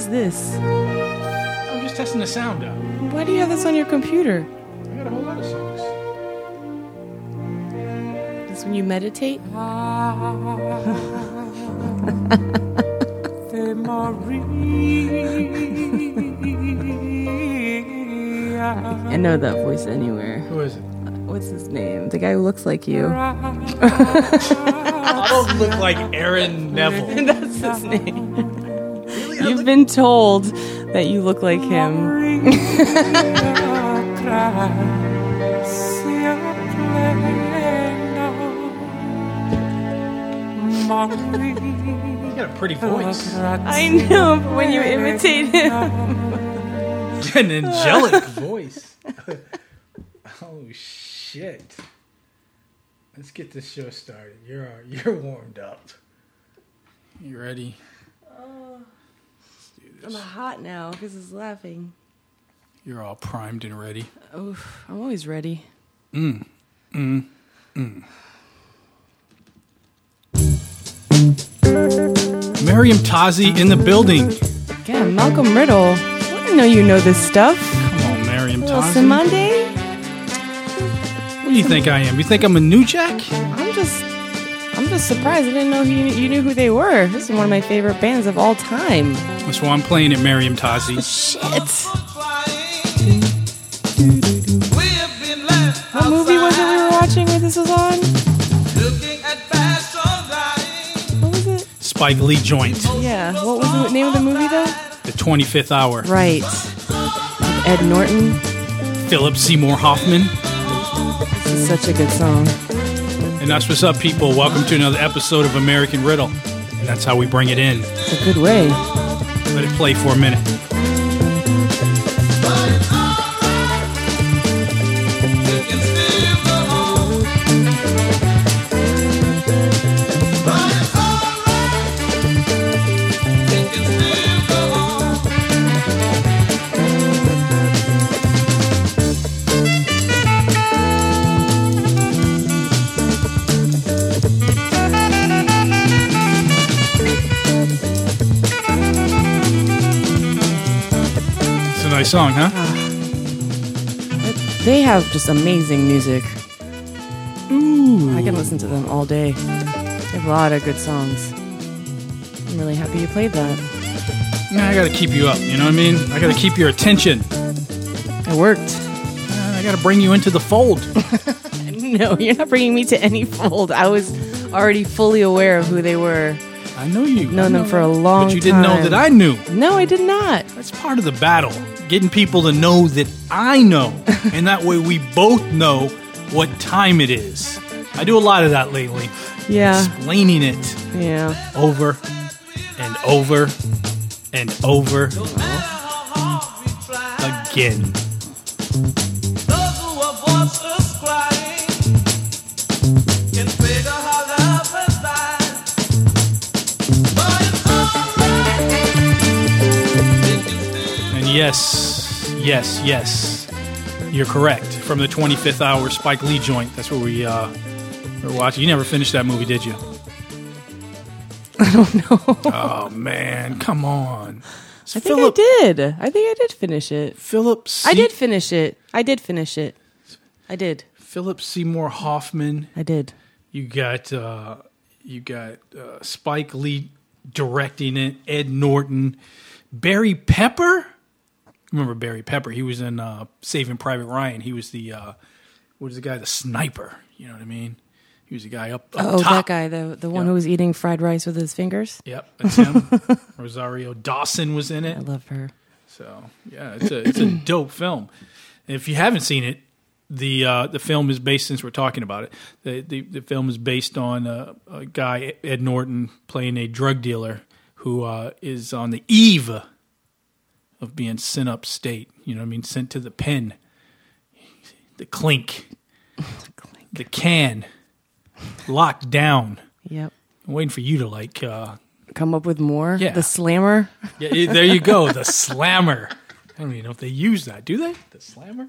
is this? I'm just testing the sound out. Why do you have this on your computer? I got a whole lot of songs. This when you meditate? I know that voice anywhere. Who is it? What's his name? The guy who looks like you. I don't look like Aaron Neville. That's his name. You've been told that you look like him. He's got a pretty voice. I know, but when you imitate him. An angelic voice. oh shit. Let's get this show started. You're uh, you're warmed up. You ready? I'm hot now because he's laughing. You're all primed and ready. Oh, I'm always ready. Mm. Mm. Mm. Meriem Tazi in the building. Yeah, Malcolm Riddle. I know you know this stuff. Come on, Meriem Tazi. Cymande? What do you think I am? You think I'm a new jack? I'm just, I'm just surprised. I didn't know you, you knew who they were. This is one of my favorite bands of all time. That's why I'm playing it, Meriem Tazi. Shit. What movie was it we were watching where this was on? What was it? Spike Lee joint. Yeah. What was the name of the movie though? The 25th hour. Right. With Ed Norton. Philip Seymour Hoffman. This is such a good song. And that's what's up, people. Welcome to another episode of American Riddle. And that's how we bring it in. It's a good way. Let it play for a minute. Song, huh? They have just amazing music. Ooh. I can listen to them all day. They have a lot of good songs. I'm really happy you played that. Nah, I gotta keep you up, you know what I mean? I gotta keep your attention. It worked. I gotta bring you into the fold. No, you're not bringing me to any fold. I was already fully aware of who they were. I know you. I Known them for a long But you didn't know that I knew. No, I did not. That's part of the battle. Getting people to know that I know. and that way we both know what time it is. I do a lot of that lately. Yeah. Explaining it Yeah. over and over and over oh. again. Yes, yes, yes, you're correct. From the 25th hour Spike Lee joint. That's what we uh, were watching. You never finished that movie, did you? I don't know. Oh man, come on. I think I did. I think I did finish it. Philip. I did finish it. I did finish it. I did. Philip Seymour Hoffman. I did. You got uh, you got uh, Spike Lee directing it. Ed Norton, Barry Pepper. Remember Barry Pepper? He was in uh, Saving Private Ryan. He was the uh, what was the guy? The sniper. You know what I mean? He was the guy up. up Oh, top. that guy, the the one Yeah. who was eating fried rice with his fingers. Yep, that's him. Rosario Dawson was in it. I love her. So yeah, it's a it's a dope film. And if you haven't seen it, the uh, the film is based. Since we're talking about it, the the, the film is based on a, a guy Ed Norton playing a drug dealer who uh, is on the eve of being sent upstate. You know, what I mean, sent to the pen, the clink, the can, locked down. Yep. I'm waiting for you to like. Uh, Come up with more. Yeah. The slammer. yeah, eh, there you go, the slammer. I don't even know if they use that. Do they? The slammer?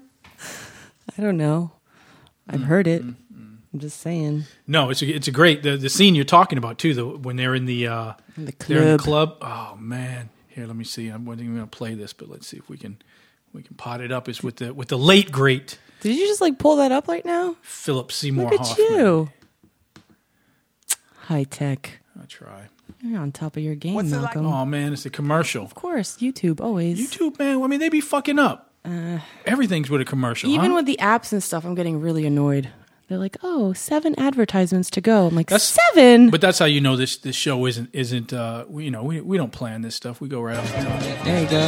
I don't know. I've heard it. I'm just saying. No, it's a, it's a great the, the scene you're talking about too. The when they're in the uh, the they're in the club. club. Oh man, Here, let me see. I wasn't even going to play this, but let's see if we can we can pot it up. Is with the with the late great Did you just like pull that up right now? Philip Seymour Look at Hoffman. you. High tech. I try. You're on top of your game, What's it like- Malcolm. Oh man, it's a commercial. Of course, YouTube always. YouTube, man. I mean, they be fucking up. Everything's with a commercial. Uh, Even huh? with the apps and stuff, I'm getting really annoyed. They're like, "Oh, seven advertisements to go." I'm like, That's- seven. But that's how you know this this show isn't isn't uh we, you know we we don't plan this stuff. We go right off the top. there you go.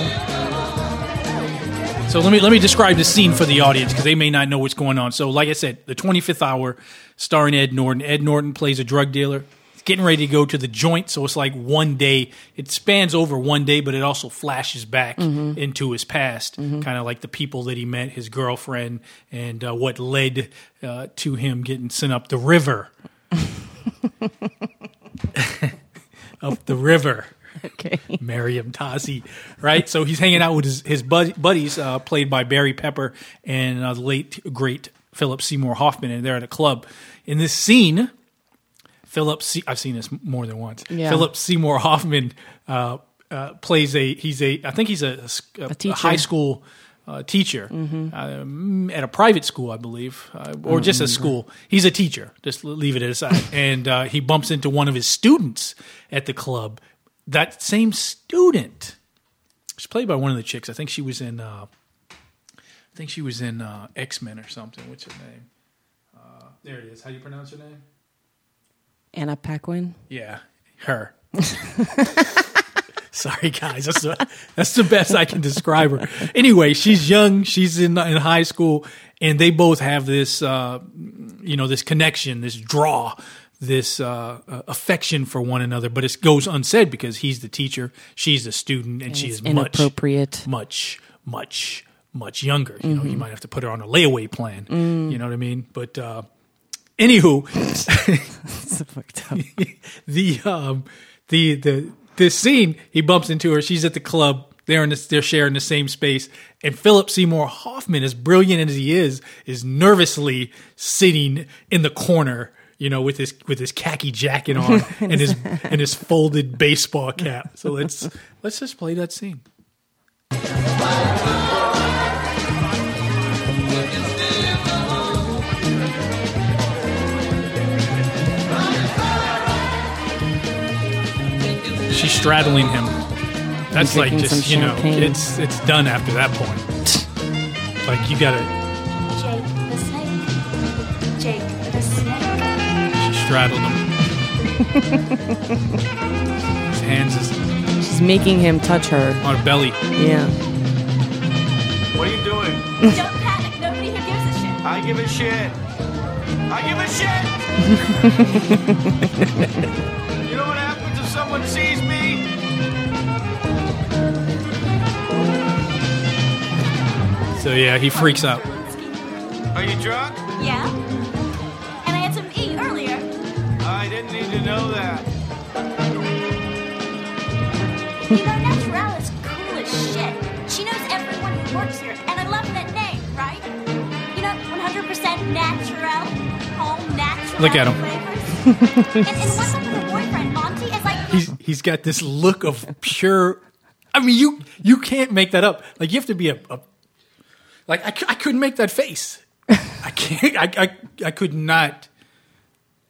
So let me let me describe the scene for the audience because they may not know what's going on. So like I said, the 25th hour, starring Ed Norton. Ed Norton plays a drug dealer. Getting ready to go to the joint, so it's like one day. It spans over one day, but it also flashes back into his past, kind of like the people that he met, his girlfriend, and uh, what led uh, to him getting sent up the river. up the river. Okay. Meriem Tazi, right? So he's hanging out with his, his buddies, uh, played by Barry Pepper and uh, the late great Philip Seymour Hoffman, and they're at a club. In this scene, Philip, I've seen this more than once. Yeah. Philip Seymour Hoffman uh, uh, plays a he's a I think he's a, a, a teacher. high school uh, teacher um, at a private school, I believe, uh, or just a school. He's a teacher. Just leave it aside. and uh, he bumps into one of his students at the club. That same student, she's played by one of the chicks. I think she was in. Uh, I think she was in uh, X Men or something. What's her name? Uh, there it is. How do you pronounce her name? Anna Paquin. Yeah, her. Sorry, guys. That's the, that's the best I can describe her. Anyway, she's young. She's in in high school, and they both have this, uh, you know, this connection, this draw, this uh, uh, affection for one another. But it goes unsaid because he's the teacher, she's the student, and, she It's is much, inappropriate. much, much, much younger. You know, you might have to put her on a layaway plan. You know what I mean? But uh, anywho. So fucked up. the um the the this scene he bumps into her she's at the club they're in this, they're sharing the same space and Philip Seymour Hoffman as brilliant as he is is nervously sitting in the corner you know with his with his khaki jacket on and his and his folded baseball cap so let's let's just play that scene she's straddling him that's like drinking just some you know champagne. it's it's done after that point like you gotta Jake the snake. Jake the snake. She straddled him. His hands is She's making him touch her. on her belly. Yeah. What are you doing? Don't panic. Nobody here gives a shit. I give a shit. I give a shit. you know what happens if someone sees me? So yeah, he freaks out. Are you drunk? Yeah. And I had some E earlier. I didn't need to know that. You know, Naturelle is cool as shit. She knows everyone who works here, and I love that name, right? You know, 100% natural, all natural Look at him. flavors. and, and what's up with her boyfriend, Monty? Is like He's he's got this look of pure. I mean, you you can't make that up. Like you have to be a, a like I, I couldn't make that face. I can't. I, I I could not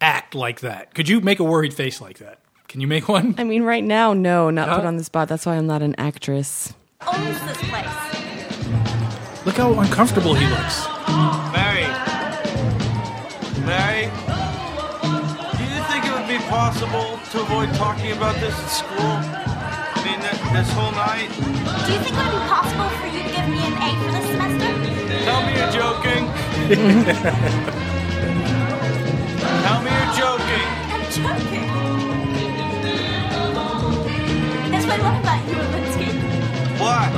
act like that. Could you make a worried face like that? Can you make one? I mean, right now, no, not Huh? put on the spot. That's why I'm not an actress. owns this place. Look how uncomfortable he looks. Mary. Mary. Do you think it would be possible to avoid talking about this at school? I mean, th- this whole night? Do you think it would be possible for Tell me you're joking. I'm joking. That's what I love about you, Elinsky. What?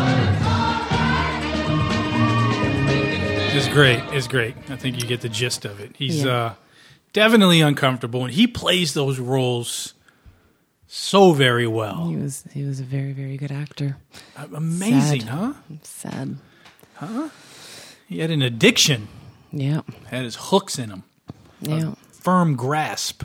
It's great. It's great. I think you get the gist of it. He's Yeah. uh, definitely uncomfortable, and he plays those roles so very well. He was he was a very very good actor. Amazing, Sad. huh? Sad. Huh? He had an addiction. Yeah. Had his hooks in him. Yeah. Firm grasp.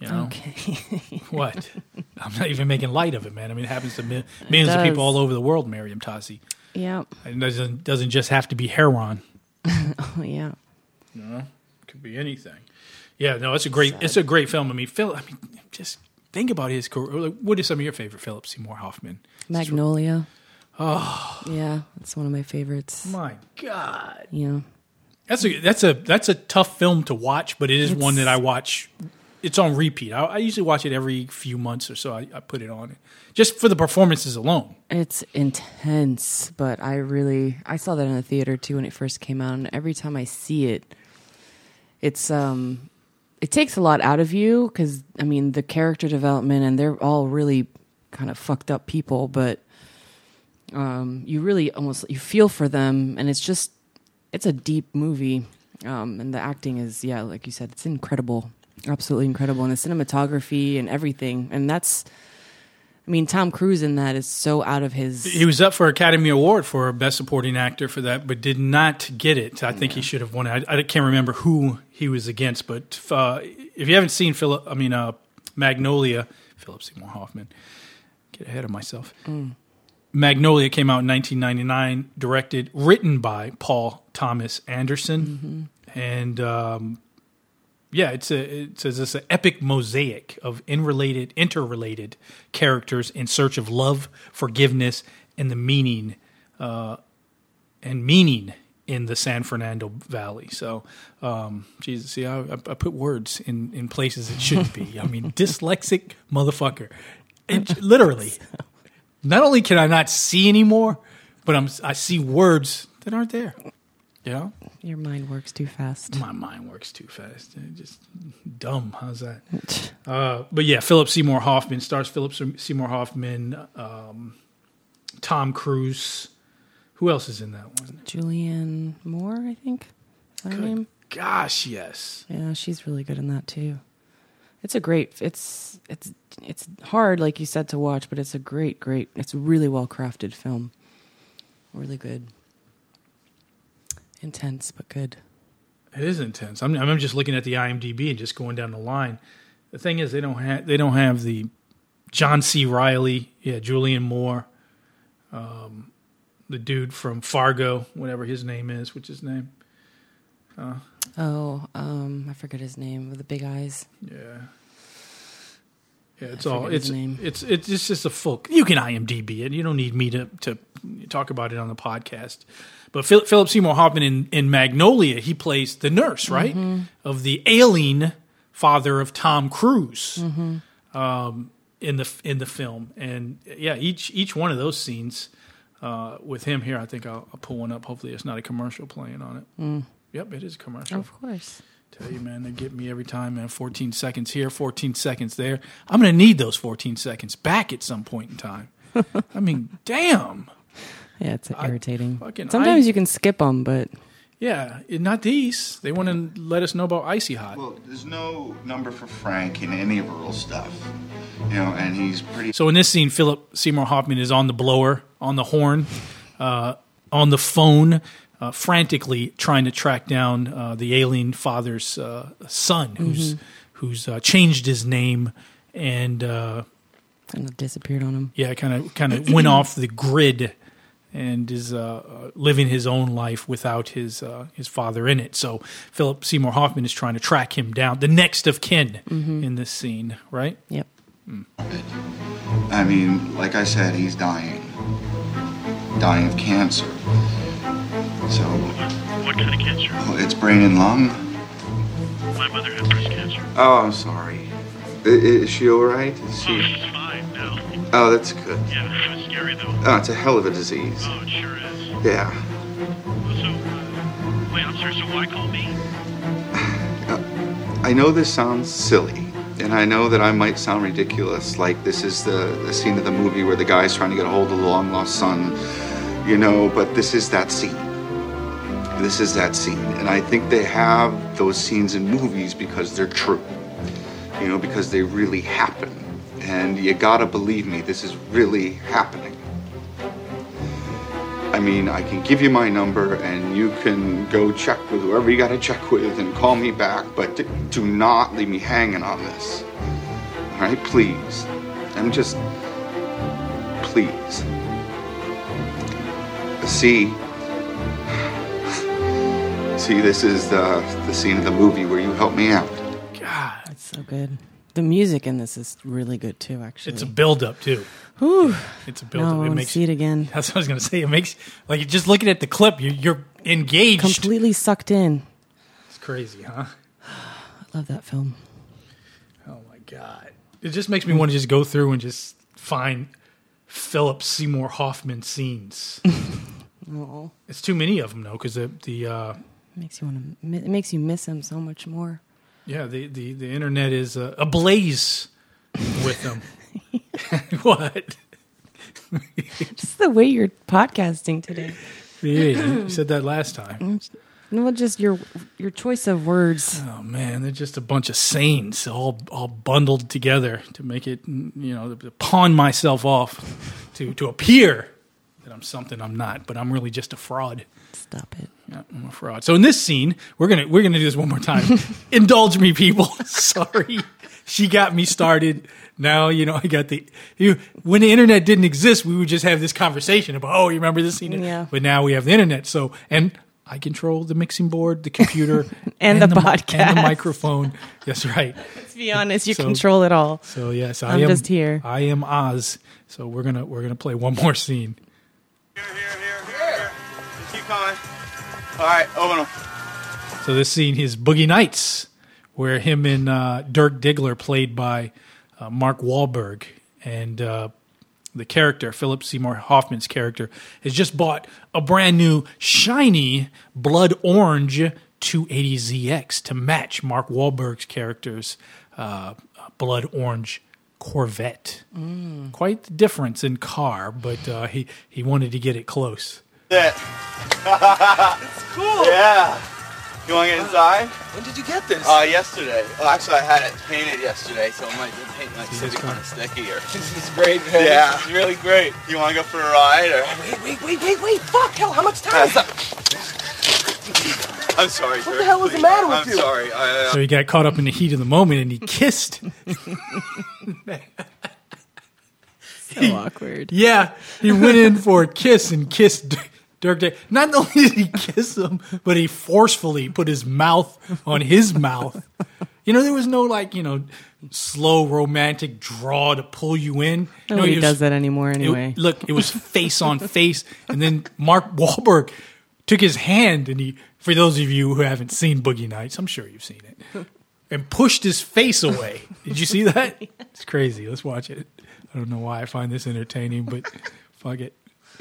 You know Okay. what? I'm not even making light of it, man. I mean, it happens to mi- millions of people all over the world. Meriem Tazi. yeah. It doesn't doesn't just have to be heroin. Oh, yeah. It could be anything. Yeah, no, it's a great it's a great film. I mean, Phil. I mean, just think about his career. Like, What are some of your favorite Philip Seymour Hoffman? Magnolia. Oh. Yeah, that's one of my favorites. My God, Yeah. That's a that's a that's a tough film to watch, but it is one that I watch. It's on repeat. I, I usually watch it every few months or so. I, I put it on just for the performances alone. It's intense, but I really I saw that in the theater too when it first came out and every time I see it it's um it takes a lot out of you cuz I mean the character development and they're all really kind of fucked up people, but um you really almost you feel for them and it's just it's a deep movie. Um and the acting is yeah, like you said, it's incredible. Absolutely incredible and the cinematography and everything. And that's I mean, Tom Cruise in that is so out of his. He was up for Academy Award for Best Supporting Actor for that, but did not get it. I think he should have won it. I, I can't remember who he was against, but uh, if you haven't seen Philip, I mean uh, Magnolia, Philip Seymour Hoffman. Get ahead of myself. Magnolia came out in 1999, directed, written by Paul Thomas Anderson, and um, yeah, it's a it says it's an epic mosaic of interrelated interrelated characters in search of love, forgiveness, and the meaning uh, and meaning in the San Fernando Valley. So, um, Jesus, see, I, I I put words in in places it shouldn't be. I mean, dyslexic motherfucker. It, literally, not only can I not see anymore, but I'm I see words that aren't there. You know. Your mind works too fast. My mind works too fast. Just dumb. How's that? Uh, but yeah, Philip Seymour Hoffman stars Philip Seymour Hoffman, um, Tom Cruise. Who else is in that one? Julianne Moore, I think. Is that her name? Gosh, yes. Yeah, she's really good in that too. It's a great. It's it's it's hard, like you said, to watch, but it's a great, great. It's a really well crafted film. Really good. Intense, but good. It is intense. I'm, I'm just looking at the IMDb and just going down the line. The thing is, they don't have they don't have the John C. Reilly, yeah, Julianne Moore, um, the dude from Fargo, whatever his name is. What's his name? Oh, um, I forget his name with the big eyes. Yeah. Yeah, it's all it's it's it's it's just a full. You can IMDb it. You don't need me to to talk about it on the podcast. But Phil, Philip Seymour Hoffman in, in Magnolia, he plays the nurse, right, Mm-hmm. of the ailing father of Tom Cruise Mm-hmm. um, in the in the film. And yeah, each each one of those scenes uh, with him here, I think I'll, I'll pull one up. Hopefully, it's not a commercial playing on it. Yep, it is a commercial. Of course. Tell you, man, they get me every time, man. 14 seconds here, 14 seconds there. I'm going to need those 14 seconds back at some point in time. I mean, damn. Yeah, it's irritating. fucking- Sometimes I- you can skip them, but Yeah, not these. They want to let us know about Icy Hot. Well, there's no number for Frank in any of Earl's stuff. You know, and he's pretty So in this scene, Philip Seymour Hoffman is on the blower, on the horn, uh, on the phone, uh, frantically trying to track down uh, the alien father's uh, son, who's who's uh, changed his name and uh, kind of disappeared on him. yeah, kind of kind of went off the grid and is uh, uh, living his own life without his uh, his father in it. So Philip Seymour Hoffman is trying to track him down, the next of kin in this scene, right? Yep. I mean, like I said, he's dying. Dying of cancer. So, What kind of cancer? well, it's brain and lung. My mother had breast cancer. Oh, I'm sorry. I- Is she all right? Is Oh, she's fine now. Oh, that's good. Yeah, it was scary though. Oh, it's a hell of a disease. Oh, it sure is. Yeah. So, uh, wait, I'm sorry. So why call me? I know this sounds silly, and I know that I might sound ridiculous, like this is the, the scene of the movie where the guy's trying to get a hold of the long lost son, you know, but this is that scene. This is that scene. And I think they have those scenes in movies because they're true, you know, because they really happen. And you gotta believe me, this is really happening. I mean, I can give you my number and you can go check with whoever you got to check with and call me back, but do not leave me hanging on this. All right, please. I'm just. Please. See. See, this is the, the scene of the movie where you help me out. God, It's so good. The music in this is really good too. Actually, it's a build up too. Whew. It's a build no, up. It want to makes see it again. That's what I was gonna say. It makes like just looking at the clip, you're, you're engaged. Completely sucked in. It's crazy, huh? I love that film. Oh my god! It just makes me want to just go through and just find Philip Seymour Hoffman scenes. It's too many of them though, because the the uh, makes you want to. It makes you miss him so much more. yeah the, the the internet is uh, ablaze with them. what? Just the way you're podcasting today. Yeah, you said that last time. No, just your your choice of words. Oh man, they're just a bunch of saints all all bundled together to make it, you know, pawn myself off to to appear I'm something I'm not, but I'm really just a fraud. Stop it. Yeah, I'm a fraud. So in this scene, we're gonna we're gonna do this one more time. Indulge me, people. Sorry, she got me started. Now you know I got the you. When the internet didn't exist, we would just have this conversation about oh, you remember this scene? Yeah. But now we have the internet. So and I control the mixing board, the computer, And the mi- and the microphone. That's right. Let's be honest. You So- control it all. So yes, I I'm am just here. I am Oz. So we're gonna we're gonna play one more scene. Here, here, here, here, here. Keep coming. All right, open them. So this scene is Boogie Nights, where him and uh, Dirk Diggler, played by uh, Mark Wahlberg, and uh, the character Philip Seymour Hoffman's character has just bought a brand new shiny blood orange 280ZX to match Mark Wahlberg's character's uh, blood orange Corvette. Quite the difference in car, but uh, he he wanted to get it close. That. it's cool. Yeah. You want to get inside? When did you get this? Uh, yesterday. Well, actually, I had it painted yesterday, so it might be paint like sitting kind of sticky or. this is great, man. Yeah. This is really great. You want to go for a ride or? Wait, wait, wait, wait, wait. Fuck, hell, how much time is up? I'm sorry. What the hell is the matter with you? I'm you? sorry. I, uh, So he got caught up in the heat of the moment and he kissed. So awkward. yeah, he went in for a kiss and kissed Dirk Day. Not only did he kiss him, but he forcefully put his mouth on his mouth. You know, there was no like, you know, slow romantic draw to pull you in. You know, Nobody it was- does that anymore it- anyway. look, it was face on face, and then Mark Wahlberg took his hand and he, for those of you who haven't seen Boogie Nights, I'm sure you've seen it, and pushed his face away. Did you see that? It's crazy. Let's watch it. I don't know why I find this entertaining, but fuck it.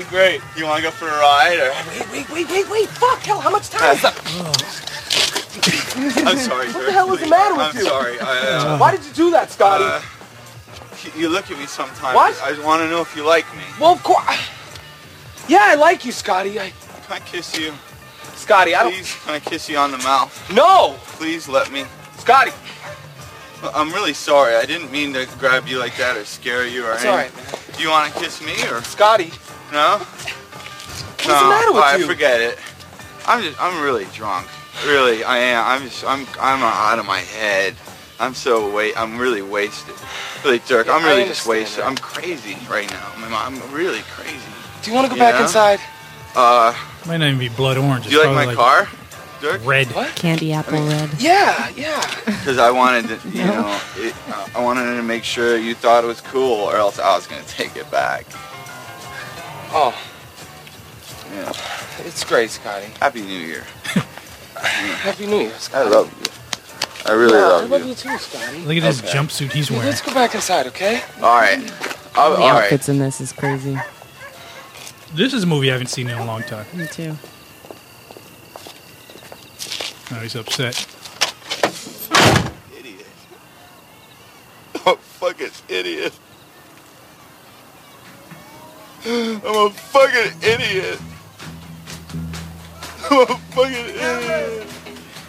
great. You want to go for a ride or? Wait, wait, wait, wait, wait. Fuck, hell, how much time is up? I'm sorry. What the hell is the matter with I'm you? sorry. I, uh, Why did you do that, Scotty? uh, you look at me sometimes. What? I want to know if you like me. well, of course. Yeah, I like you, Scotty. I, Can I kiss you? Scotty, I don't. Please, can I kiss you on the mouth? No, Please let me. Scotty. I'm really sorry. I didn't mean to grab you like that or scare you or It's anything. right, man. Do you want to kiss me or Scotty, no? what's no, the matter with right, you? forget it. I'm just, I'm really drunk. Really, I am. I'm just, I'm, I'm out of my head. I'm so wait. I'm really wasted. Really, Dirk. Yeah, I'm really just wasted. that. I'm crazy right now. I'm, I'm really crazy. Do you want to go Yeah? back inside? Uh, Might not even be blood orange. do you like my probably car, Dirk? Red. What? Candy apple red. Yeah, yeah. Because I wanted to, you know, it, I wanted to make sure you thought it was cool, or else I was gonna take it back. Oh, Yeah. it's great, Scotty. Happy New Year. Happy New Year, I Scotty. love you. I really Yeah, I love, love you. you too, Scotty. Look at this Okay. jumpsuit he's wearing. Let's go back inside, okay? All right. I'll, The all right. outfits in this is crazy. This is a movie I haven't seen in a long time. Me too. Now he's upset. Idiot. I'm a fucking idiot. I'm a fucking idiot. I'm a fucking idiot.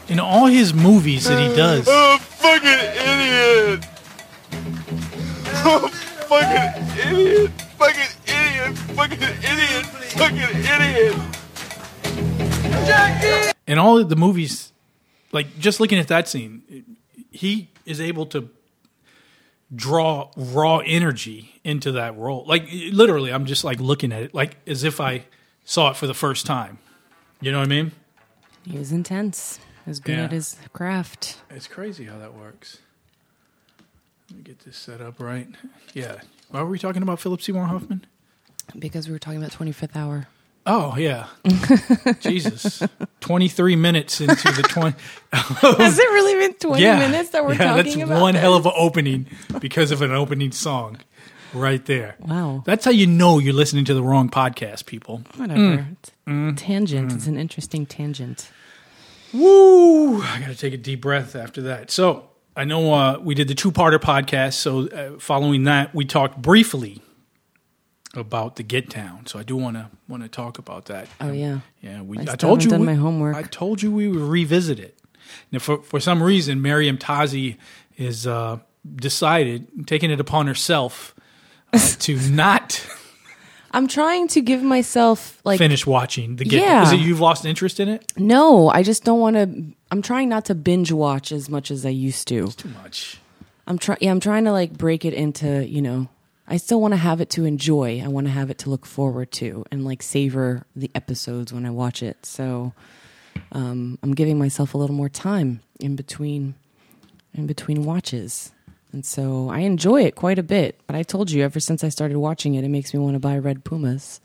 In all his movies that he does, I'm a fucking idiot. I'm a fucking idiot. Fucking idiot. Fucking idiot. fucking idiot. Jackie! And all of the movies, like just looking at that scene, he is able to draw raw energy into that role. Like literally, I'm just like looking at it, like as if I saw it for the first time. You know what I mean? He was intense. He was good Yeah. at his craft. It's crazy how that works. Let me get this set up right. Yeah. Why were we talking about Philip Seymour Hoffman? Because we were talking about 25th hour. Oh yeah. Jesus. Twenty three minutes into the twenty Has it really been 20 minutes that we're yeah, talking that's about? one this? hell of an opening because of an opening song. Right there. Wow. That's how you know you're listening to the wrong podcast, people. Whatever. Mm. Tangent. It's an interesting tangent. Woo! I got to take a deep breath after that. So I know uh, we did the two-parter podcast. So uh, following that, we talked briefly about the Get Down. So I do want to want to talk about that. Oh, yeah. yeah. We, I I, told you done we- my homework. I told you we would revisit it. Now, for for some reason, Meriem Tazi is uh, decided taking it upon herself uh, to not I'm trying to give myself, like, finish watching the Get. Yeah. Is it you've lost interest in it? no, I just don't want to. I'm trying not to binge watch as much as I used to. Too much. I'm trying. Yeah, I'm trying to like break it into. You know, I still want to have it to enjoy. I want to have it to look forward to and like savor the episodes when I watch it. So, um, I'm giving myself a little more time in between, in between watches, and so I enjoy it quite a bit. But I told you, ever since I started watching it, it makes me want to buy red pumas.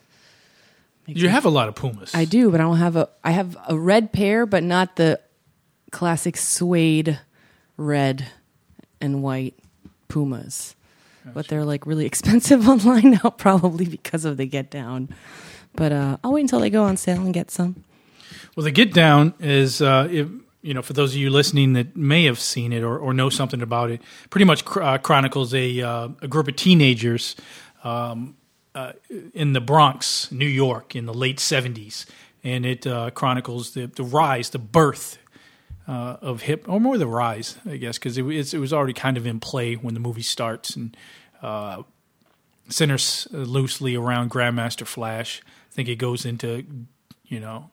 Makes You me- have a lot of Pumas. I do, but I don't have a. I have a red pair, but not the classic suede red and white Pumas. But they're like really expensive online now, probably because of the Get Down. But uh, I'll wait until they go on sale and get some. Well, the Get Down is, uh, if, you know, for those of you listening that may have seen it or, or know something about it, pretty much cr- uh, chronicles a, uh, a group of teenagers um, uh, in the Bronx, New York, in the late 70s. And it uh, chronicles the, the rise, the birth uh, of hip, or more the rise, I guess, because it, was- it was already kind of in play when the movie starts. And uh, centers uh, loosely around Grandmaster Flash. I think it goes into, you know,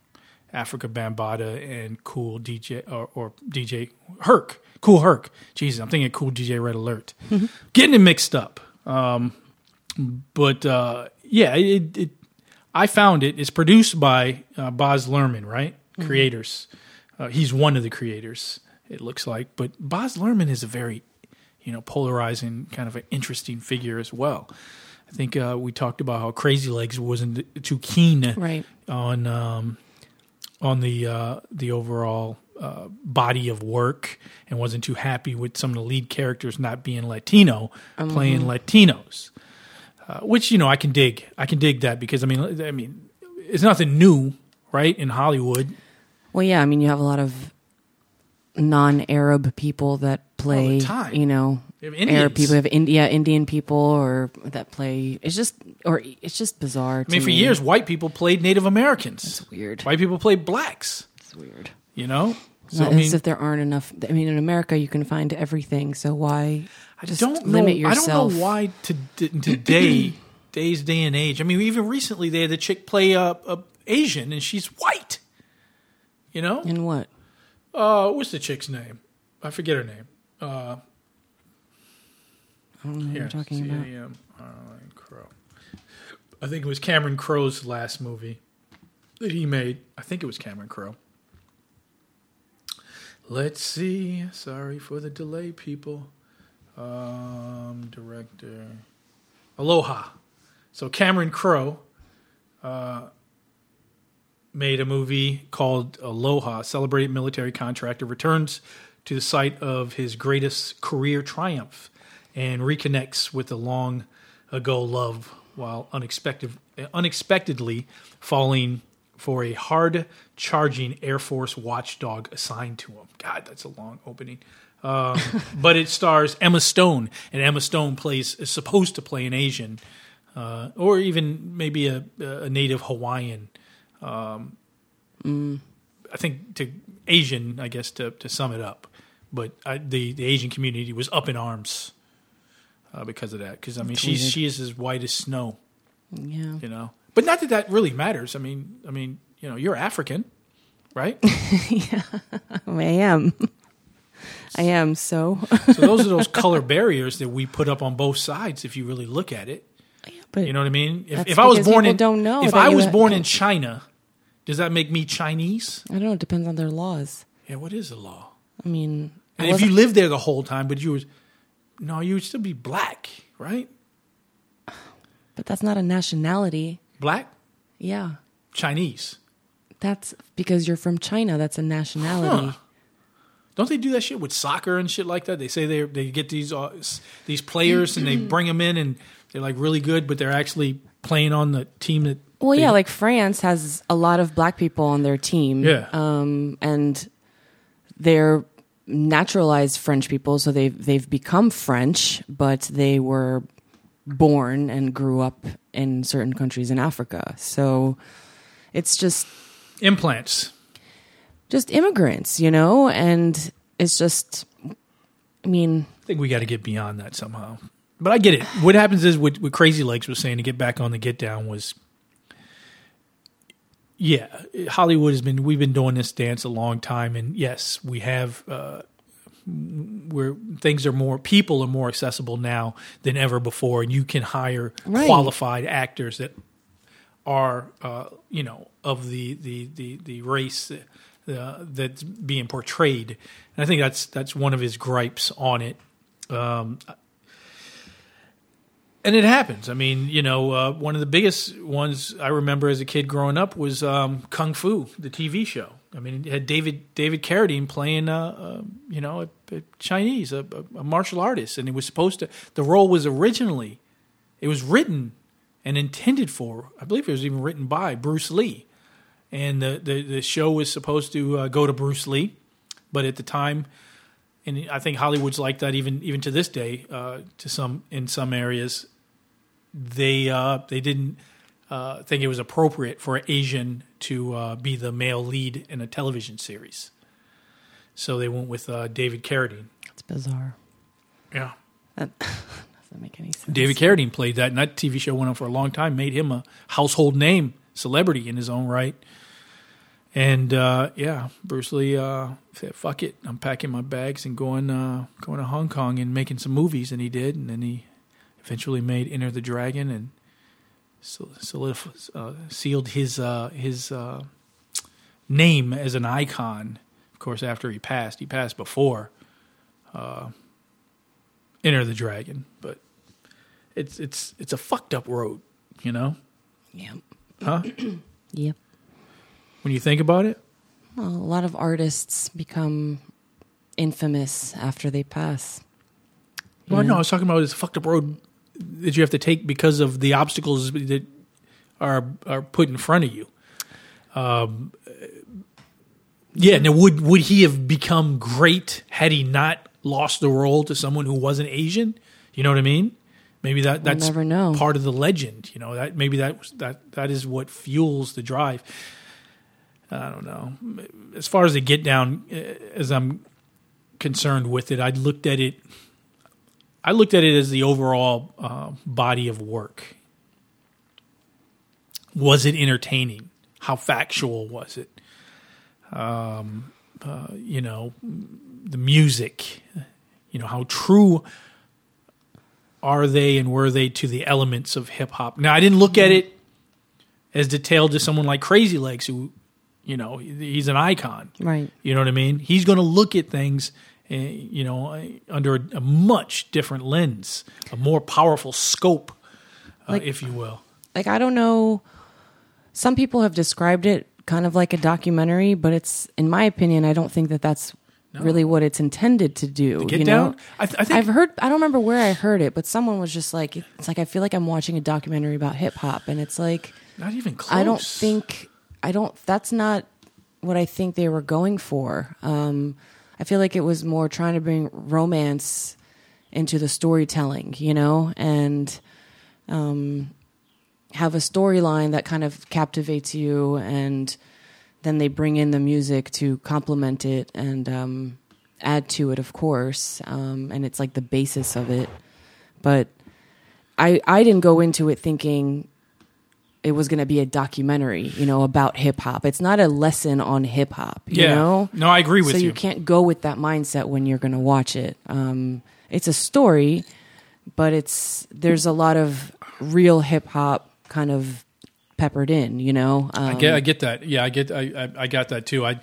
Afrika Bambaataa and Cool DJ or, or DJ Herc, Kool Herc. Jesus, I'm thinking Kool DJ Red Alert. Getting it mixed up. Um, but uh, yeah, it, it. I found it. It's produced by uh, Baz Luhrmann, right? Creators. Uh, he's one of the creators. It looks like, but Baz Luhrmann is a very, you know, polarizing kind of an interesting figure as well. I think uh, we talked about how Crazy Legs wasn't too keen Right. on um, on the uh, the overall uh, body of work and wasn't too happy with some of the lead characters not being Latino, playing Latinos, uh, which you know I can dig. I can dig that because I mean I mean it's nothing new, right? In Hollywood, Well, yeah, I mean, you have a lot of non-Arab people that play, time. you know, You Arab people, you have India, Indian people, or that play. It's just, or it's just bizarre. I mean, for years white people played Native Americans. it's weird. White people played blacks. It's weird. You know, so Not I mean, as if there aren't enough. I mean, in America, you can find everything. So why I just don't know. limit I don't know why to, today, today's day and age. I mean, even recently they had the chick play a, a Asian and she's white. You know, In what? uh, what's the chick's name? I forget her name. Uh, I don't know what here, you're talking about. C-A-M, Caroline Crowe. I think it was Cameron Crowe's last movie that he made. I think it was Cameron Crowe. Let's see. Sorry for the delay, people. Um, director Aloha. So Cameron Crowe uh, made a movie called Aloha. Celebrated military contractor returns to the site of his greatest career triumph and reconnects with a long ago love while unexpected, unexpectedly falling for a hard charging Air Force watchdog assigned to him. God, that's a long opening. Um, but it stars Emma Stone, and Emma Stone plays is supposed to play an Asian, uh, or even maybe a, a native Hawaiian. Um, I think to Asian, I guess to to sum it up. But I, the the Asian community was up in arms uh, because of that. Because I mean, she's weird. she is as white as snow. Yeah. You know, But not that that really matters. I mean, I mean, you know, you're African, right? Yeah, I am. I am so. so those are those color barriers that we put up on both sides. If you really look at it, but you know what I mean. If, if I was born in, don't know if I was born in China, does that make me Chinese? I don't know. It depends on their laws. Yeah, what is the law? I mean, I And if you lived there the whole time, but you was no, you would still be black, right? but that's not a nationality. Black, Yeah, Chinese. that's because you're from China. That's a nationality. Huh. Don't they do that shit with soccer and shit like that? They say they they get these uh, these players and they bring them in and they're like really good, but they're actually playing on the team that. Well, yeah, like France has a lot of black people on their team. Yeah. Um, and they're naturalized French people, so they've they've become French, but they were born and grew up in certain countries in Africa. So it's just implants. just immigrants, you know, and it's just I mean, I think we got to get beyond that somehow. But I get it. What happens is what, what Crazy Legs was saying to get back on the get down was, yeah, Hollywood has been we've been doing this dance a long time, and yes, we have. Uh, where things are more people are more accessible now than ever before, and you can hire Right. qualified actors that are uh, you know of the the the, the race uh, that's being portrayed. And I think that's that's one of his gripes on it. Um, and it happens. I mean, you know, uh, one of the biggest ones I remember as a kid growing up was um, Kung Fu, the TV show. I mean, it had David David Carradine playing, uh, uh, you know, a, a Chinese, a, a martial artist, and he was supposed to. The role was originally, it was written and intended for. I believe it was even written by Bruce Lee, and the the, the show was supposed to uh, go to Bruce Lee, but at the time, and I think Hollywood's like that even even to this day. Uh, to some in some areas, they uh, they didn't uh, think it was appropriate for an Asian to uh, be the male lead in a television series, so they went with uh, David Carradine. it's bizarre. Yeah. That doesn't make any sense. David Carradine played that, and that TV show went on for a long time, made him a household name, celebrity in his own right. And uh, yeah, Bruce Lee uh, said, "Fuck it, I'm packing my bags and going uh, going to Hong Kong and making some movies." And he did, and then he eventually made Enter the Dragon and solidif- uh, sealed his uh, his uh, name as an icon. Of course, after he passed, he passed before uh, Enter the Dragon, but it's it's it's a fucked up road, you know, Yep. huh? Yep. when you think about it. Well, a lot of artists become infamous after they pass. Well, no, I was talking about this fucked up road that you have to take because of the obstacles that are are put in front of you. Um, yeah. Now, would would he have become great had he not lost the role to someone who wasn't Asian? You know what I mean? Maybe that that's never know. part of the legend. You know that maybe that that that is what fuels the drive. I don't know. As far as the get down, uh, as I'm concerned with it, I looked at it. I looked at it as the overall uh, body of work. Was it entertaining? How factual was it? Um, uh, you know, the music. You know, how true are they and were they to the elements of hip hop? Now, I didn't look at it as detailed as someone like Crazy Legs, who, you know, he's an icon. Right. You know what I mean? He's going to look at things, you know, uh, under a, a much different lens, a more powerful scope, uh, Like- if you will. Like I don't know. Some people have described it kind of like a documentary, but it's, in my opinion, I don't think that that's really what it's intended to do. Get you Down? know, I th- I think- I've heard. I don't remember where I heard it, but someone was just like, "It's like I feel like I'm watching a documentary about hip hop," and it's like. Not even close. I don't think I don't. That's not what I think they were going for. Um, I feel like it was more trying to bring romance into the storytelling, you know, and um, have a storyline that kind of captivates you, and then they bring in the music to complement it and um, add to it, of course, um, and it's like the basis of it. But I I didn't go into it thinking it was going to be a documentary, you know, about hip hop. It's not a lesson on hip hop, you Yeah. know? No, I agree with so you. So you can't go with that mindset when you're going to watch it. Um, it's a story, but it's there's a lot of real hip hop kind of peppered in, you know? Um, I get, I get that. Yeah, I get, I, I, I got that too. I,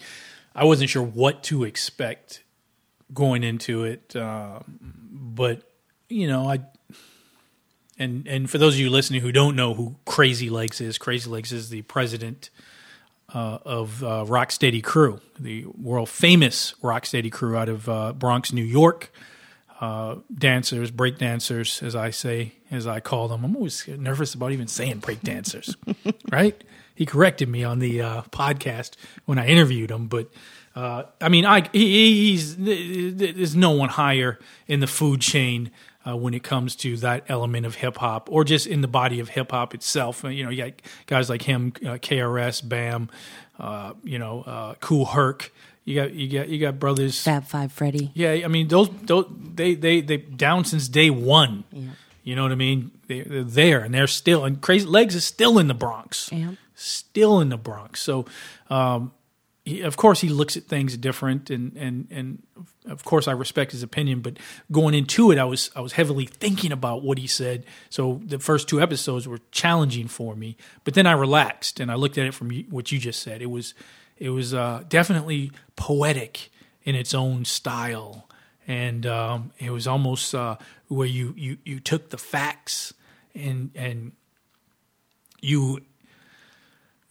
I wasn't sure what to expect going into it, um, but you know, I, and and for those of you listening who don't know who Crazy Legs is, Crazy Legs is the president uh, of uh, Rocksteady Crew, the world famous Rocksteady Crew out of uh, Bronx, New York. Uh, dancers, break dancers, as I say, as I call them. I'm always nervous about even saying break dancers, right? He corrected me on the uh, podcast when I interviewed him, but uh, I mean, I he, he's there's no one higher in the food chain uh, when it comes to that element of hip hop, or just in the body of hip hop itself. You know, you got guys like him, uh, KRS, Bam, uh, you know, uh, Kool Herc. You got you got you got brothers. Fab Five Freddy. Yeah, I mean those, those they they they down since day one. Yeah. You know what I mean? They, they're there and they're still and Crazy Legs is still in the Bronx. Yeah. Still in the Bronx. So, um, he, of course, he looks at things different, and and and of course, I respect his opinion. But going into it, I was I was heavily thinking about what he said. So the first two episodes were challenging for me, but then I relaxed and I looked at it from what you just said. It was it was uh, definitely poetic in its own style, and um, it was almost uh, where you, you you took the facts and and you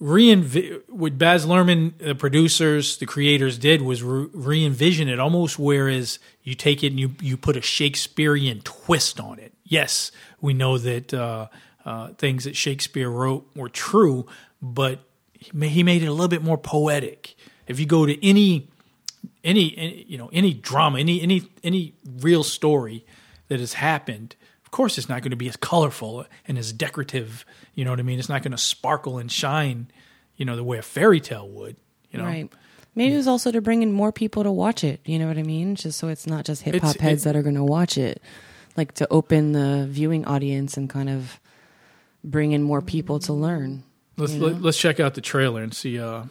reinv what Baz Luhrmann, the producers, the creators did was re- re-envision it almost whereas you take it and you you put a Shakespearean twist on it. Yes, we know that uh, uh, things that Shakespeare wrote were true, but he made it a little bit more poetic. If you go to any any, any you know any drama, any any any real story that has happened, course, it's not going to be as colorful and as decorative. You know what I mean? It's not going to sparkle and shine, you know, the way a fairy tale would. You know, Right. Maybe it was also to bring in more people to watch it. You know what I mean? Just so it's not just hip hop heads it- that are going to watch it. Like to open the viewing audience and kind of bring in more people to learn. let's you know? let, let's check out the trailer and see uh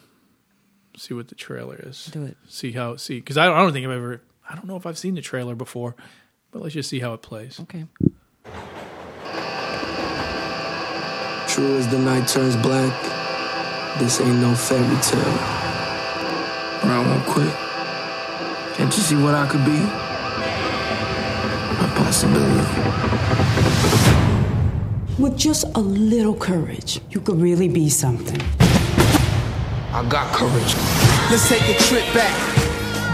see what the trailer is. Do it. See how see because I don't, I don't think I've ever I don't know if I've seen the trailer before, but let's just see how it plays. Okay. True as the night turns black, this ain't no fairy tale. But I won't quit. Can't you see what I could be? A possibility. With just a little courage, you could really be something. I got courage. Let's take a trip back.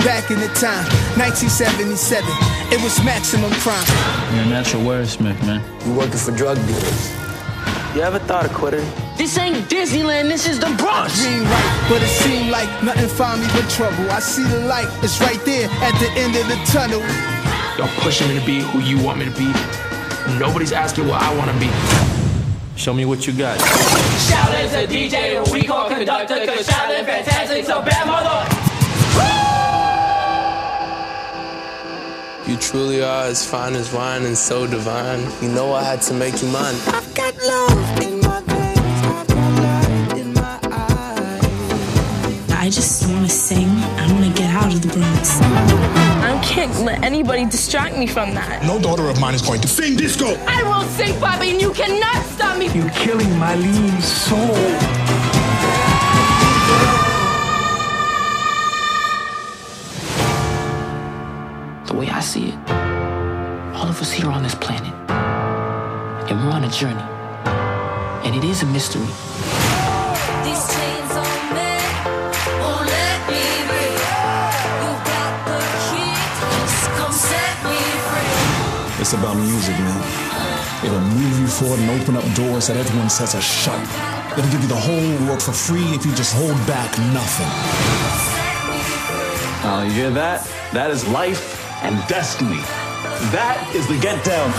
Back in the time, 1977. It was maximum crime. You're a natural wordsmith, man. You working for drug dealers. You ever thought of quitting? This ain't Disneyland, this is the Bronx. Dream right, but it seemed like nothing found me but trouble. I see the light, it's right there at the end of the tunnel. Y'all pushing me to be who you want me to be. Nobody's asking what I want to be. Show me what you got. Shaolin's a DJ, we call conductor, cause Shaolin Fantastic's a bad mother. Truly are as fine as wine and so divine. You know I had to make you mine. I've got love in my veins. I've got light in my eyes. I just want to sing. I want to get out of the Bronx. I can't let anybody distract me from that. No daughter of mine is going to sing disco. I will sing, Bobby, and you cannot stop me. You're killing my lean soul. Here on this planet, and we're on a journey, and it is a mystery. These chains on me won't let me be. You've got the key, just come set me free. It's about music, man. It'll move you forward and open up doors that everyone says are shut. It'll give you the whole world for free if you just hold back nothing. Oh, you hear that? That is life and destiny. That is the get down.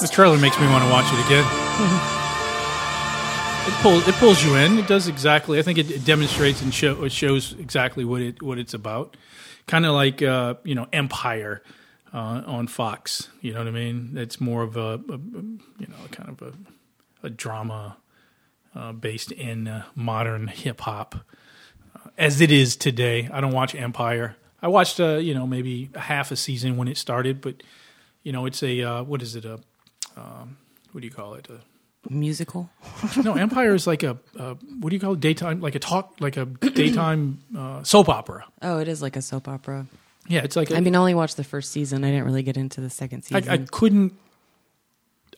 The trailer makes me want to watch it again. It pulls it pulls you in. It does exactly. I think it, it demonstrates and show, it shows exactly what it what it's about. Kind of like uh, you know Empire uh, on Fox. You know what I mean? It's more of a, a you know kind of a, a drama uh, based in uh, modern hip hop uh, as it is today. I don't watch Empire. I watched uh, you know maybe half a season when it started, but you know it's a uh, what is it a um, what do you call it? A, Musical. no, Empire is like a, a what do you call it? Daytime, like a talk, like a daytime uh, soap opera. Oh, it is like a soap opera. Yeah, it's like. I mean, I only watched the first season. I didn't really get into the second season. I, I couldn't.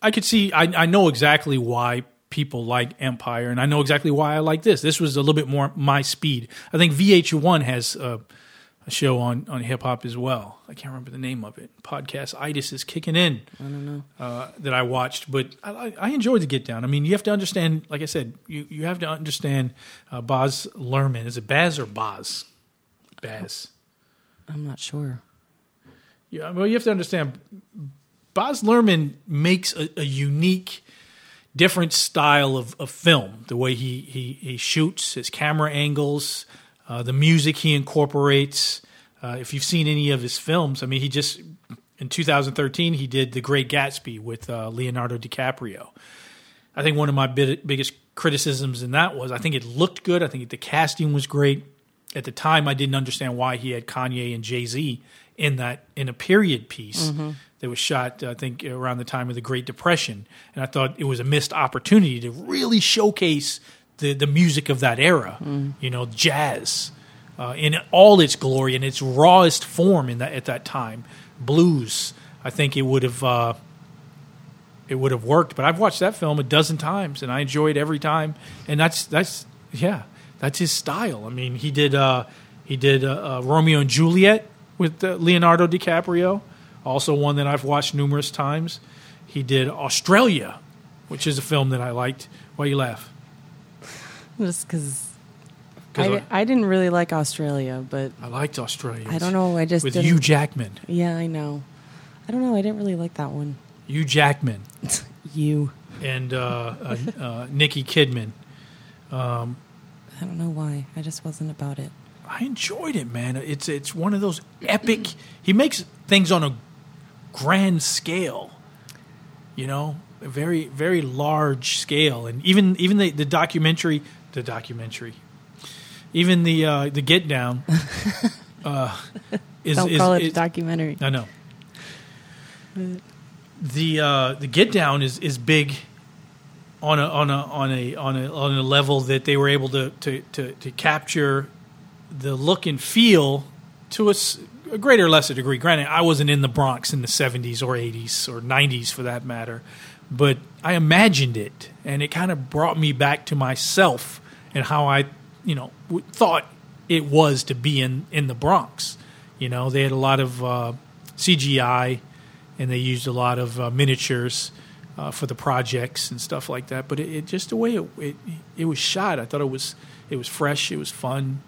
I could see. I, I know exactly why people like Empire, and I know exactly why I like this. This was a little bit more my speed. I think VH1 has a, a show on on hip hop as well. I can't remember the name of it. Podcast itis is kicking in. I don't know. Uh, that I watched, but I, I- enjoyed the Get Down. I mean, you have to understand. Like I said, you you have to understand. Uh, Boz Luhrmann is it Baz or Boz? Baz. I'm not sure. Yeah, well, you have to understand. Boz Luhrmann makes a, a unique, different style of, of film. The way he he he shoots, his camera angles, uh, the music he incorporates. Uh, if you've seen any of his films, I mean, he just in 2013 he did The Great Gatsby with uh, Leonardo DiCaprio. I think one of my big, biggest criticisms in that was I think it looked good. I think the casting was great. At the time, I didn't understand why he had Kanye and Jay Z in that in a period piece Mhm. that was shot. I think around the time of the Great Depression, and I thought it was a missed opportunity to really showcase the the music of that era. Mm. You know, jazz uh, in all its glory in its rawest form in that at that time. Blues. I think it would have. Uh, it would have worked. But I've watched that film a dozen times, and I enjoy it every time. And that's that's yeah, that's his style. I mean, he did uh, he did uh, uh, Romeo and Juliet with uh, Leonardo DiCaprio, also one that I've watched numerous times. He did Australia, which is a film that I liked. Why you laugh? Just because 'Cause I. I didn't really like Australia, but I liked Australia. I don't know. I just with didn't- Hugh Jackman. Yeah, I know. I don't know. I didn't really like that one. Hugh Jackman. you and uh, uh, uh, Nikki Kidman. Um, I don't know why. I just wasn't about it. I enjoyed it, man. It's it's one of those epic. He makes things on a grand scale, you know, a very very large scale, and even even the, the documentary, the documentary, even the uh, the Get Down. Uh, is, Don't is- call it a documentary. I know the uh, the Get Down is is big on a on a on a on a on a level that they were able to to to, to capture the look and feel to a greater or lesser degree. Granted, I wasn't in the Bronx in the '70s or '80s or '90s for that matter, but I imagined it, and it kind of brought me back to myself and how I, you know, w- thought it was to be in in the Bronx. You know, they had a lot of uh, CGI, and they used a lot of uh, miniatures uh, for the projects and stuff like that. But it, it just the way it, it it was shot, I thought it was it was fresh, it was fun.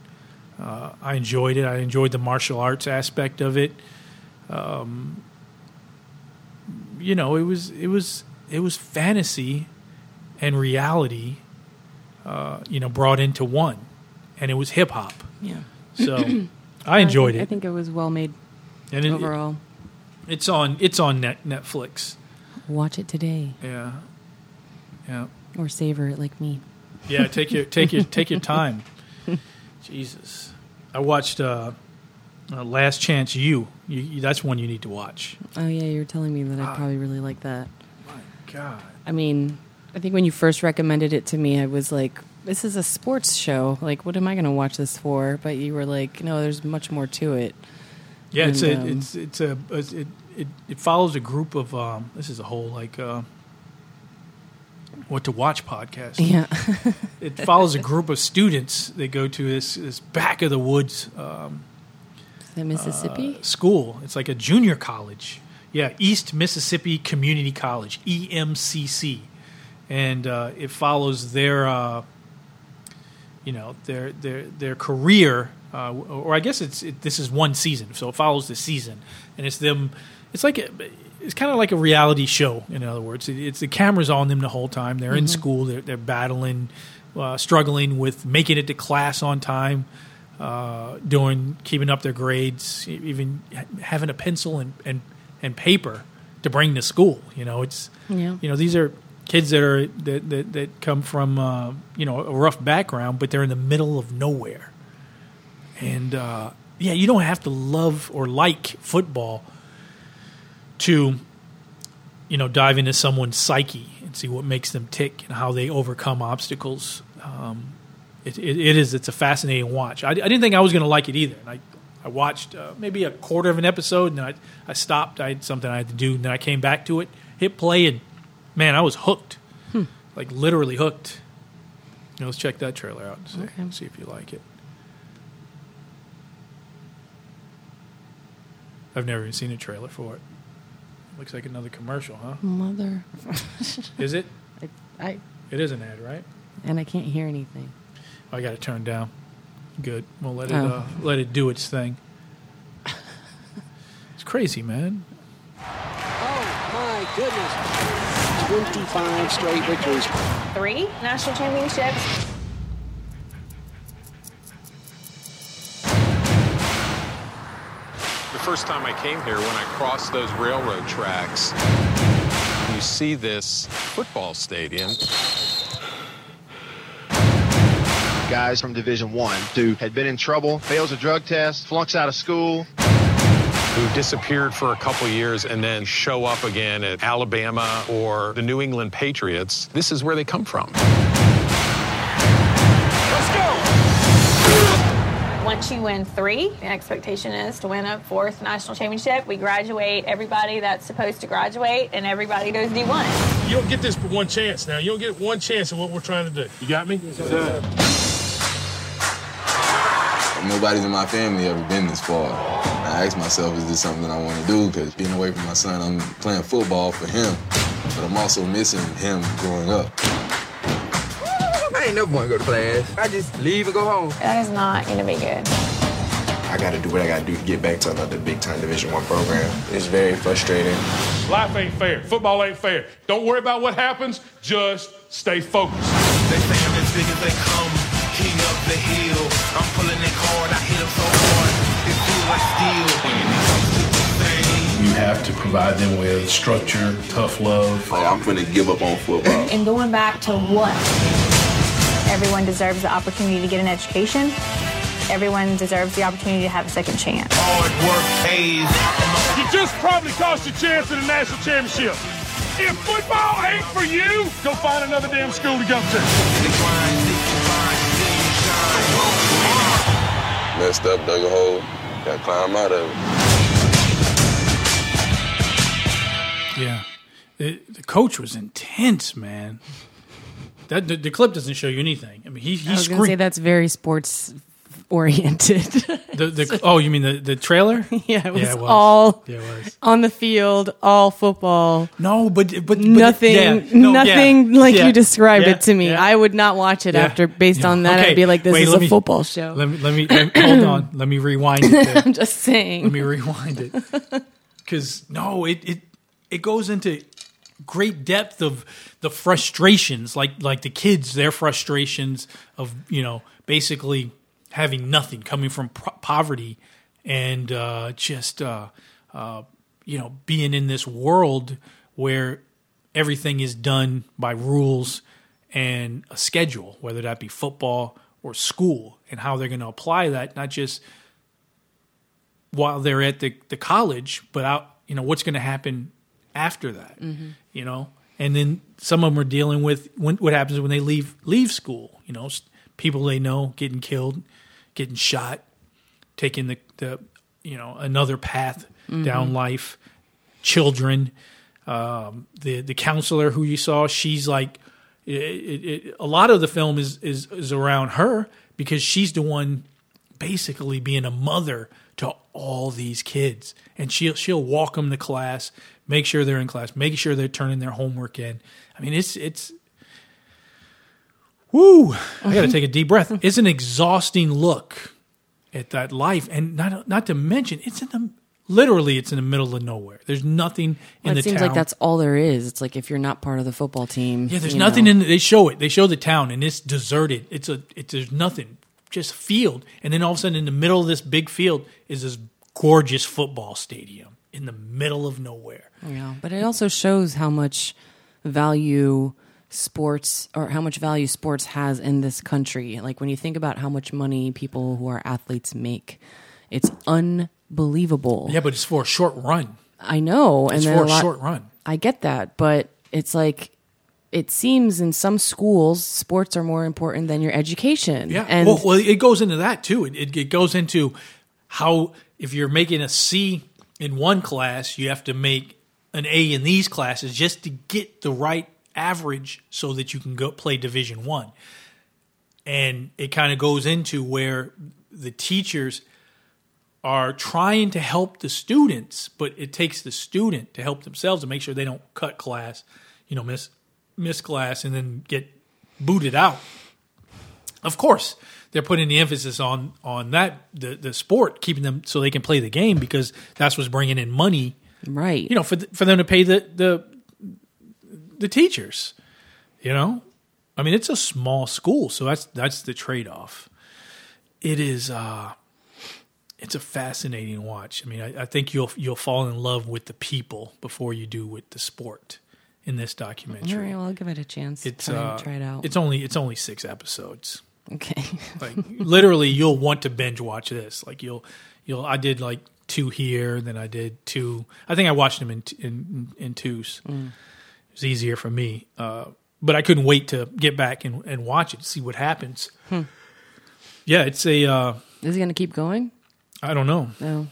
Uh, I enjoyed it. I enjoyed the martial arts aspect of it. Um, you know, it was it was it was fantasy and reality, uh, you know, brought into one, and it was hip hop. Yeah. So I enjoyed think, I think it was well made And it- overall. It's on it's on net, Netflix. Watch it today Yeah, yeah, or savor it like me. yeah. Take your take your take your time. Jesus, I watched uh, uh, Last Chance U. You, you. That's one you need to watch. Oh yeah, you're telling me that Ah. I'd probably really like that. My God. I mean, I think when you first recommended it to me, I was like, "This is a sports show. Like, what am I going to watch this for?" But you were like, "No, there's much more to it." Yeah, it's a, um, it's it's a it's- it, it it follows a group of um, this is a whole like uh, what to watch podcast. Yeah. it follows a group of students. They go to this this back of the woods um, that Mississippi? uh, school. It's like a junior college. Yeah, East Mississippi Community College, EMCC, and uh, it follows their, uh, you know, their their their career. Uh, or I guess it's it, this is one season, so it follows the season, and it's them. It's like a, it's kind of like a reality show. In other words, It- it's the cameras on them the whole time. They're in Mhm. school. They're, they're battling, uh, struggling with making it to class on time, uh, doing keeping up their grades, even having a pencil and, and and paper to bring to school. You know, it's Yeah. you know these are kids that are that that, that come from uh, you know a rough background, but they're in the middle of nowhere. And uh, yeah, you don't have to love or like football to you know dive into someone's psyche and see what makes them tick and how they overcome obstacles. Um, it, it, it is it's a fascinating watch. I, I didn't think I was going to like it either. And I I watched uh, maybe a quarter of an episode and then I I stopped. I had something I had to do and then I came back to it, hit play, and man, I was hooked. Hmm. Like literally hooked. You know, let's check that trailer out and see, Okay. see if you like it. I've never even seen a trailer for it. Looks like another commercial, huh? Mother. Is it? I, I It is an ad, right? and I can't hear anything. I got it turned down. Good. We'll let it Oh. uh, let it do its thing. it's crazy, man. Oh my goodness. 25 straight victories. Three national championships. First time I came here, when I crossed those railroad tracks, you see this football stadium. Guys from Division One who had been in trouble, fails a drug test, flunks out of school. Who disappeared for a couple years and then show up again at Alabama or the New England Patriots. This is where they come from. Once you win three, the expectation is to win a fourth national championship. We graduate everybody that's supposed to graduate, and everybody goes D1. You don't get this for one chance now. You don't get one chance at what we're trying to do. You got me? Nobody's in my family ever been this far. I asked myself, is this something I want to do? Because being away from my son, I'm playing football for him, but I'm also missing him growing up. I ain't never want to go to class. I just leave and go home. That is not going to be good. I got to do what I got to do to get back to another big time Division One program. It's very frustrating. Life ain't fair. Football ain't fair. Don't worry about what happens. Just stay focused. They say I'm as big as they come, king of the hill. I'm pulling it hard, I hit them so hard, it feels like steel. You have to provide them with structure, tough love. Like, I'm gonna give up on football. And going back to what? Everyone deserves the opportunity to get an education. Everyone deserves the opportunity to have a second chance. Hard work pays. You just probably cost your chance at a national championship. If football ain't for you, go find another damn school to go to. Messed up, dug a hole, got to climb out of it. Yeah, the, the coach was intense, man. That the, the clip doesn't show you anything. I mean, he he I was to say screamed. that's very sports oriented. The, the, oh, you mean the, the trailer? yeah, it was, Yeah, it was. all Yeah, it was. on the field, all football. No, but but, but nothing, yeah, no, nothing yeah, like yeah, you described yeah, it to me. yeah. I would not watch it Yeah, after based yeah. on that. Okay, I'd be like, this wait, is let a me- football show. Let me let me, let me- hold on. Let me rewind it. I'm just saying. Let me rewind it because no, it it it goes into great depth of the frustrations, like like the kids, their frustrations of you know basically having nothing, coming from pro- poverty, and uh, just uh, uh, you know being in this world where everything is done by rules and a schedule, whether that be football or school, and how they're going to apply that, not just while they're at the, the college, but out, you know, what's going to happen after that, Mhm. you know? And then some of them are dealing with when, what happens when they leave leave school, you know, people they know getting killed, getting shot, taking the, the you know, another path down Mhm. life, children, um, the the counselor who you saw, she's like, it, it, it, a lot of the film is, is is around her because she's the one basically being a mother to all these kids, and she'll she'll walk them to class, make sure they're in class, make sure they're turning their homework in. I mean, it's it's. Woo! I got to take a deep breath. It's an exhausting look at that life, and not not to mention, it's in the Literally, it's in the middle of nowhere. There's nothing in Well, the it seems town. like that's all there is. It's like if you're not part of the football team. Yeah, there's nothing know. in. They show it. They show the town, and it's deserted. It's a. It, there's nothing. Just field, and then all of a sudden, in the middle of this big field, is this gorgeous football stadium in the middle of nowhere. Yeah, but it also shows how much value sports or how much value sports has in this country. Like when you think about how much money people who are athletes make, it's unbelievable. Yeah, but it's for a short run. I know, and It's then for a a lot, short run. I get that, but it's like it seems in some schools sports are more important than your education. Yeah. and well, well, it goes into that too. It, it, it goes into how if you're making a C in one class, you have to make an A in these classes just to get the right average so that you can go play Division One. And it kind of goes into where the teachers are trying to help the students, but it takes the student to help themselves to make sure they don't cut class, you know, miss miss class and then get booted out. Of course, they're putting the emphasis on on that the the sport, keeping them so they can play the game because that's what's bringing in money, right? You know, for th- for them to pay the the the teachers. You know, I mean, it's a small school, so that's that's the trade off. It is. uh it's a fascinating watch. I mean, I, I think you'll you'll fall in love with the people before you do with the sport in this documentary. all right, well, I'll give it a chance. It's uh, try it out. It's only it's only six episodes. Okay. like literally, you'll want to binge watch this. Like you'll you'll. I did like two here, then I did two. I think I watched them in in in twos. Mm. It was easier for me, uh, but I couldn't wait to get back and, and watch it to see what happens. Hmm. Yeah, it's a. Uh, Is it going to keep going? I don't know. No.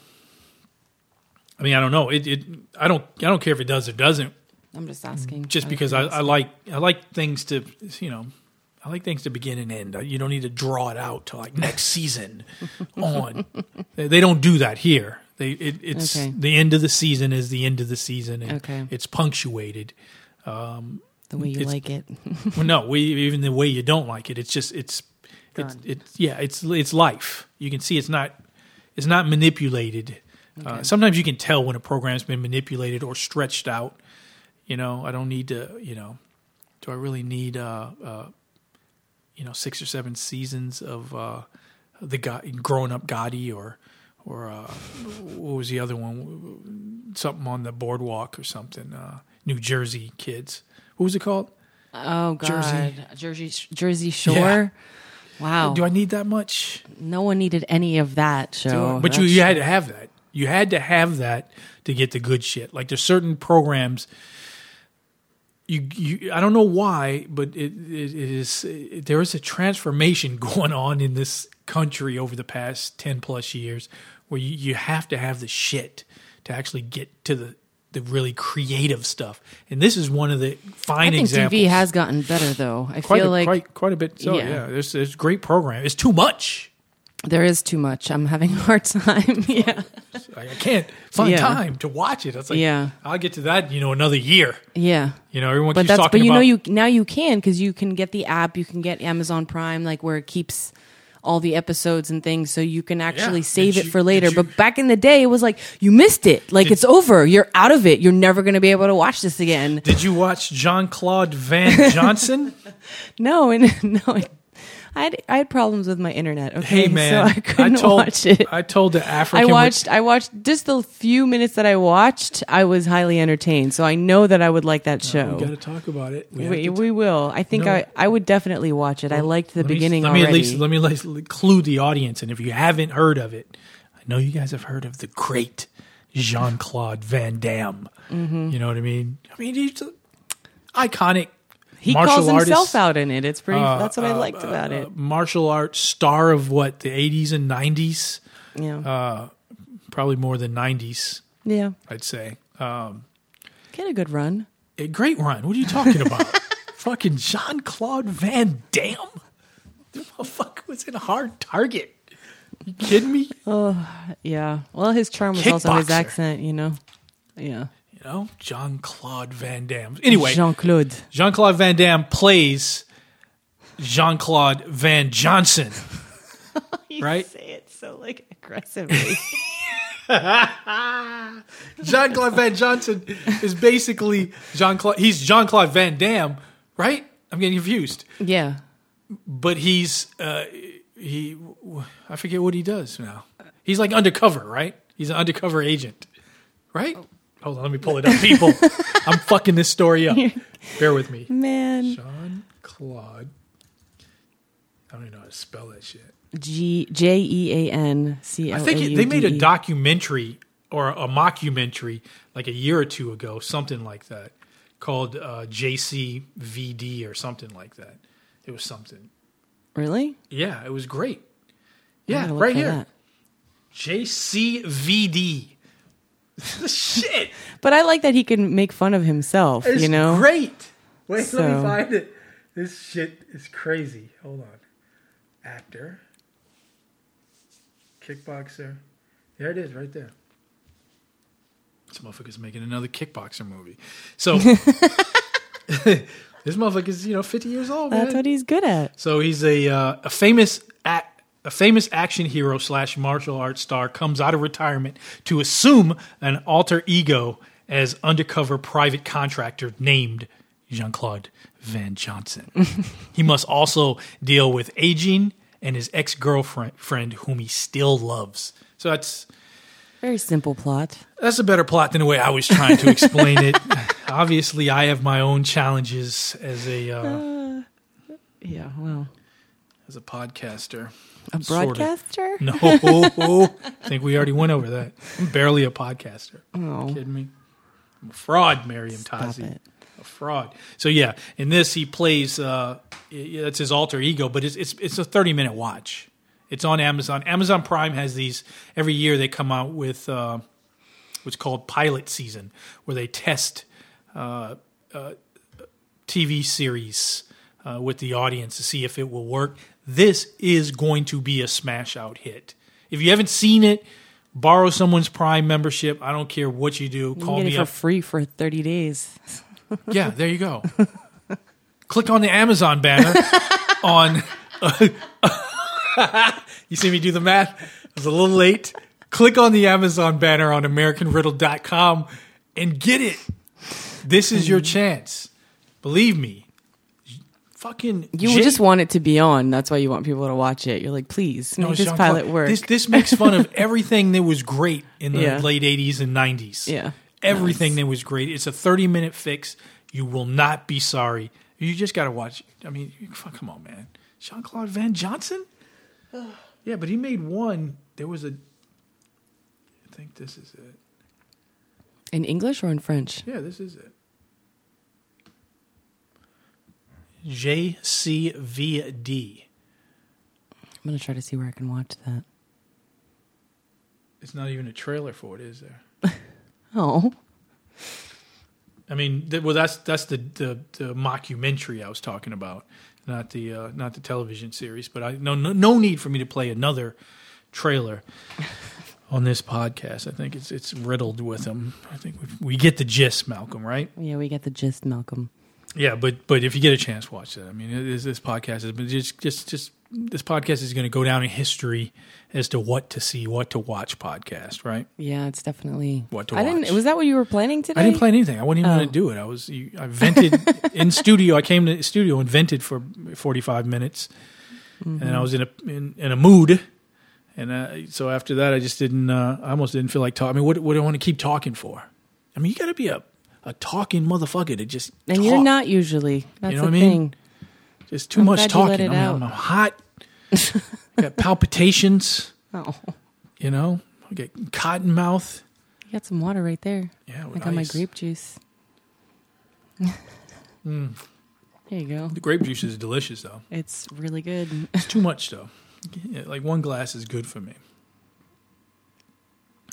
I mean, I don't know. It, it. I don't. I don't care if it does or doesn't. I'm just asking. Just because I, I like I like things to you know I like things to begin and end. You don't need to draw it out to like next season on. They don't do that here. They it, it's Okay. the end of the season is the end of the season. And Okay. It's punctuated. Um, The way you like it. well, no, we, even the way you don't like it. It's just it's it's, it's yeah it's it's life. You can see it's not it's not manipulated. Uh, sometimes you can tell when a program's been manipulated or stretched out. You know, I don't need to. You know, do I really need uh, uh, you know six or seven seasons of uh, the guy growing up Gotti or or uh, what was the other one? Something on the boardwalk or something. Uh, New Jersey kids. What was it called? Oh God, Jersey. Jersey, Jersey Shore. Yeah. Wow. Do I need that much? No one needed any of that show. but you, you had to have that. You had to have that to get the good shit. Like there's certain programs. You, you I don't know why, but it, it, it is it, there is a transformation going on in this country over the past ten plus years, where you, you have to have the shit to actually get to the the really creative stuff. And this is one of the fine I think examples. TV has gotten better though. I quite feel a, like quite, quite a bit. So yeah, Yeah. there's there's great program. It's too much. There is too much. I'm having a hard time. yeah. I I can't find Yeah. time to watch it. It's like, Yeah. I'll get to that, you know, another year. Yeah. You know, everyone but keeps that's talking but you about. know you now you can because you can get the app, you can get Amazon Prime, like where it keeps all the episodes and things, so you can actually Did save it you- for later. But back in the day, it was like you missed it, like it's over, you're out of it, you're never going to be able to watch this again. Did you watch Jean Claude Van Johnson? No, and no, I had I had problems with my internet. Okay, hey man, so I couldn't told watch it. I told the African. I watched. I watched just the few minutes that I watched. I was highly entertained, so I know that I would like that show. We got to talk about it. We We, we will. I think No. I, I would definitely watch it. I liked the Let me- beginning let me, already. at least let me at least clue the audience, and if you haven't heard of it, I know you guys have heard of the great Jean Claude Van Damme. Mhm. You know what I mean? I mean, he's iconic. He martial calls himself artist. out in it. It's pretty. Uh, that's what I uh, liked about it. martial arts star of what the 80s and 90s Yeah. uh, probably more than 90s Yeah, i'd say um, get a good run. a great run what are you talking about fucking jean-claude van damme the motherfucker was in a hard target you kidding me Oh yeah. Well, his charm was also his accent. You know. Yeah. You know jean-claude van damme anyway Jean Claude. jean-claude van damme plays jean-claude van johnson right Say it so like aggressively. John Claude Van Johnson is basically John Claude. He's John Claude Van Damme, right? I'm getting confused. Yeah. But he's uh, he. I forget what he does now. He's like undercover, right? He's an undercover agent, right? Hold on, let me pull it up, people. I'm fucking this story up. Bear with me. Man. Sean Claude. I don't even know how to spell that shit. G J E A N C I think it- they made a documentary or a mockumentary like a year or two ago, something like that, called uh, JCVD or something like that. It was something. Really? Yeah, it was great. Yeah, right here. that. JCVD. Shit. But I like that he can make fun of himself. It's you know, great. Wait, let So- me find it. This shit is crazy. Hold on. Actor. Kickboxer. There it is, right there. This motherfucker's making another kickboxer movie. So this motherfucker's, you know, 50 years old, That's man. what he's good at. So he's a uh, a famous ac a famous action hero slash martial arts star comes out of retirement to assume an alter ego as undercover private contractor named Jean Claude Van Johnson. he must also deal with aging and his ex girlfriend friend whom he still loves. So that's Very simple plot. that's a better plot than the way I was trying to explain it. Obviously, I have my own challenges as a uh, Uh, yeah, well, as a podcaster. A broadcaster? No, I think we already went over that. I'm barely a podcaster. Oh. You kidding me? I'm a fraud, Meriem Stop Tazi. A fraud. So yeah, in this he plays. Uh, that's his alter ego, but it's it's it's a 30 minute watch. It's on Amazon. Amazon Prime has these every year. They come out with uh, what's called pilot season, where they test uh, uh, TV series uh, with the audience to see if it will work. This is going to be a smash out hit. If you haven't seen it, borrow someone's Prime membership. I don't care what you do. you Call get me it for up. free for 30 days. Yeah, there you go. Click on the Amazon banner on. you see me do the math? I was a little late. Click on the Amazon banner on AmericanRiddle.com and get it. This is your mm-hmm. chance. Believe me. Fucking. You just want it to be on. That's why you want people to watch it. You're like, please make this Jean-Claude, pilot work. This, this makes fun of everything that was great in the Yeah. late 80s and 90s. Yeah. Everything that was great. It's a 30 minute fix. You will not be sorry. You just got to watch. I mean, fuck, come on, man. Jean Claude Van Johnson? yeah, but he made one. There was a. I think this is it. in English or in French? Yeah, this is it. JCVD. I'm going to try to see where I can watch that. It's not even a trailer for it, is there? Oh. I mean, th- well, that's that's the, the the mockumentary I was talking about, not the uh, not the television series. But I no, no no need for me to play another trailer on this podcast. I think it's it's riddled with them. I think we, we get the gist, Malcolm. Right? Yeah, we get the gist, Malcolm. Yeah, but but if you get a chance, watch that. I mean, it is, this podcast is but just just just this podcast is going to go down in history as to what to see, what to watch. Podcast, right? Yeah, it's definitely. What to I watch. didn't. Was that what you were planning today? I didn't plan anything. I wasn't even Oh. going to do it. I was you- I vented in studio. I came to the studio and vented for forty five minutes, and Mm-hmm. I was in a in, in a mood. And uh, so after that, I just didn't. Uh, I almost didn't feel like talking. I mean, what what do I want to keep talking for? I mean, you got to be a a talking motherfucker to just And talk. you're not usually. That's you know the what I mean? thing. Just too I'm much glad you let talking. I mean, out. I'm, hot. got palpitations. Oh, You know, I get cotton mouth. you got some water right there. Yeah, I got my grape juice. Mm. There you go. The grape juice is delicious, though. It's really good. It's too much though. Yeah, like one glass is good for me.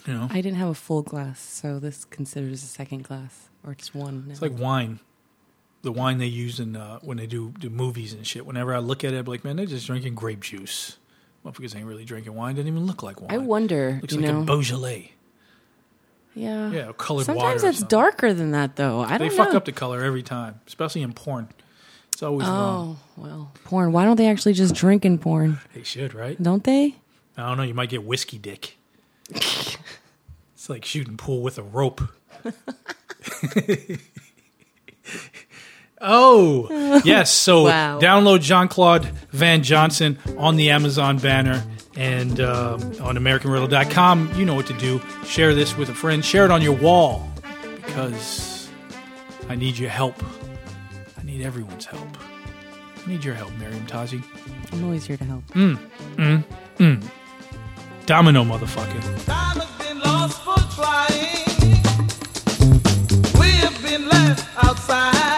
You know, I didn't have a full glass, so this considers a second glass or just one. it's like wine. The wine they use in uh, when they do do movies and shit. Whenever I look at it, I'm like, man, they're just drinking grape juice. Motherfuckers ain't really drinking wine. It doesn't even look like wine. I wonder. Looks like know, a Beaujolais. yeah, Yeah, colored Sometimes it's darker than that, though. I don't know. They fuck know. up the color every time, especially in porn. It's always wrong. Oh well, porn. Why don't they actually just drink in porn? They should, right? Don't they? I don't know. You might get whiskey dick. It's like shooting pool with a rope. oh, yes. So Wow. download Jean Claude Van Johnson on the Amazon banner and um on AmericanRiddle.com. You know what to do. Share this with a friend. Share it on your wall because I need your help. I need everyone's help. I need your help, Meriem Tazi. I'm always here to help. Mm, mm, mm. Domino, motherfucker. Trying. We have been left outside,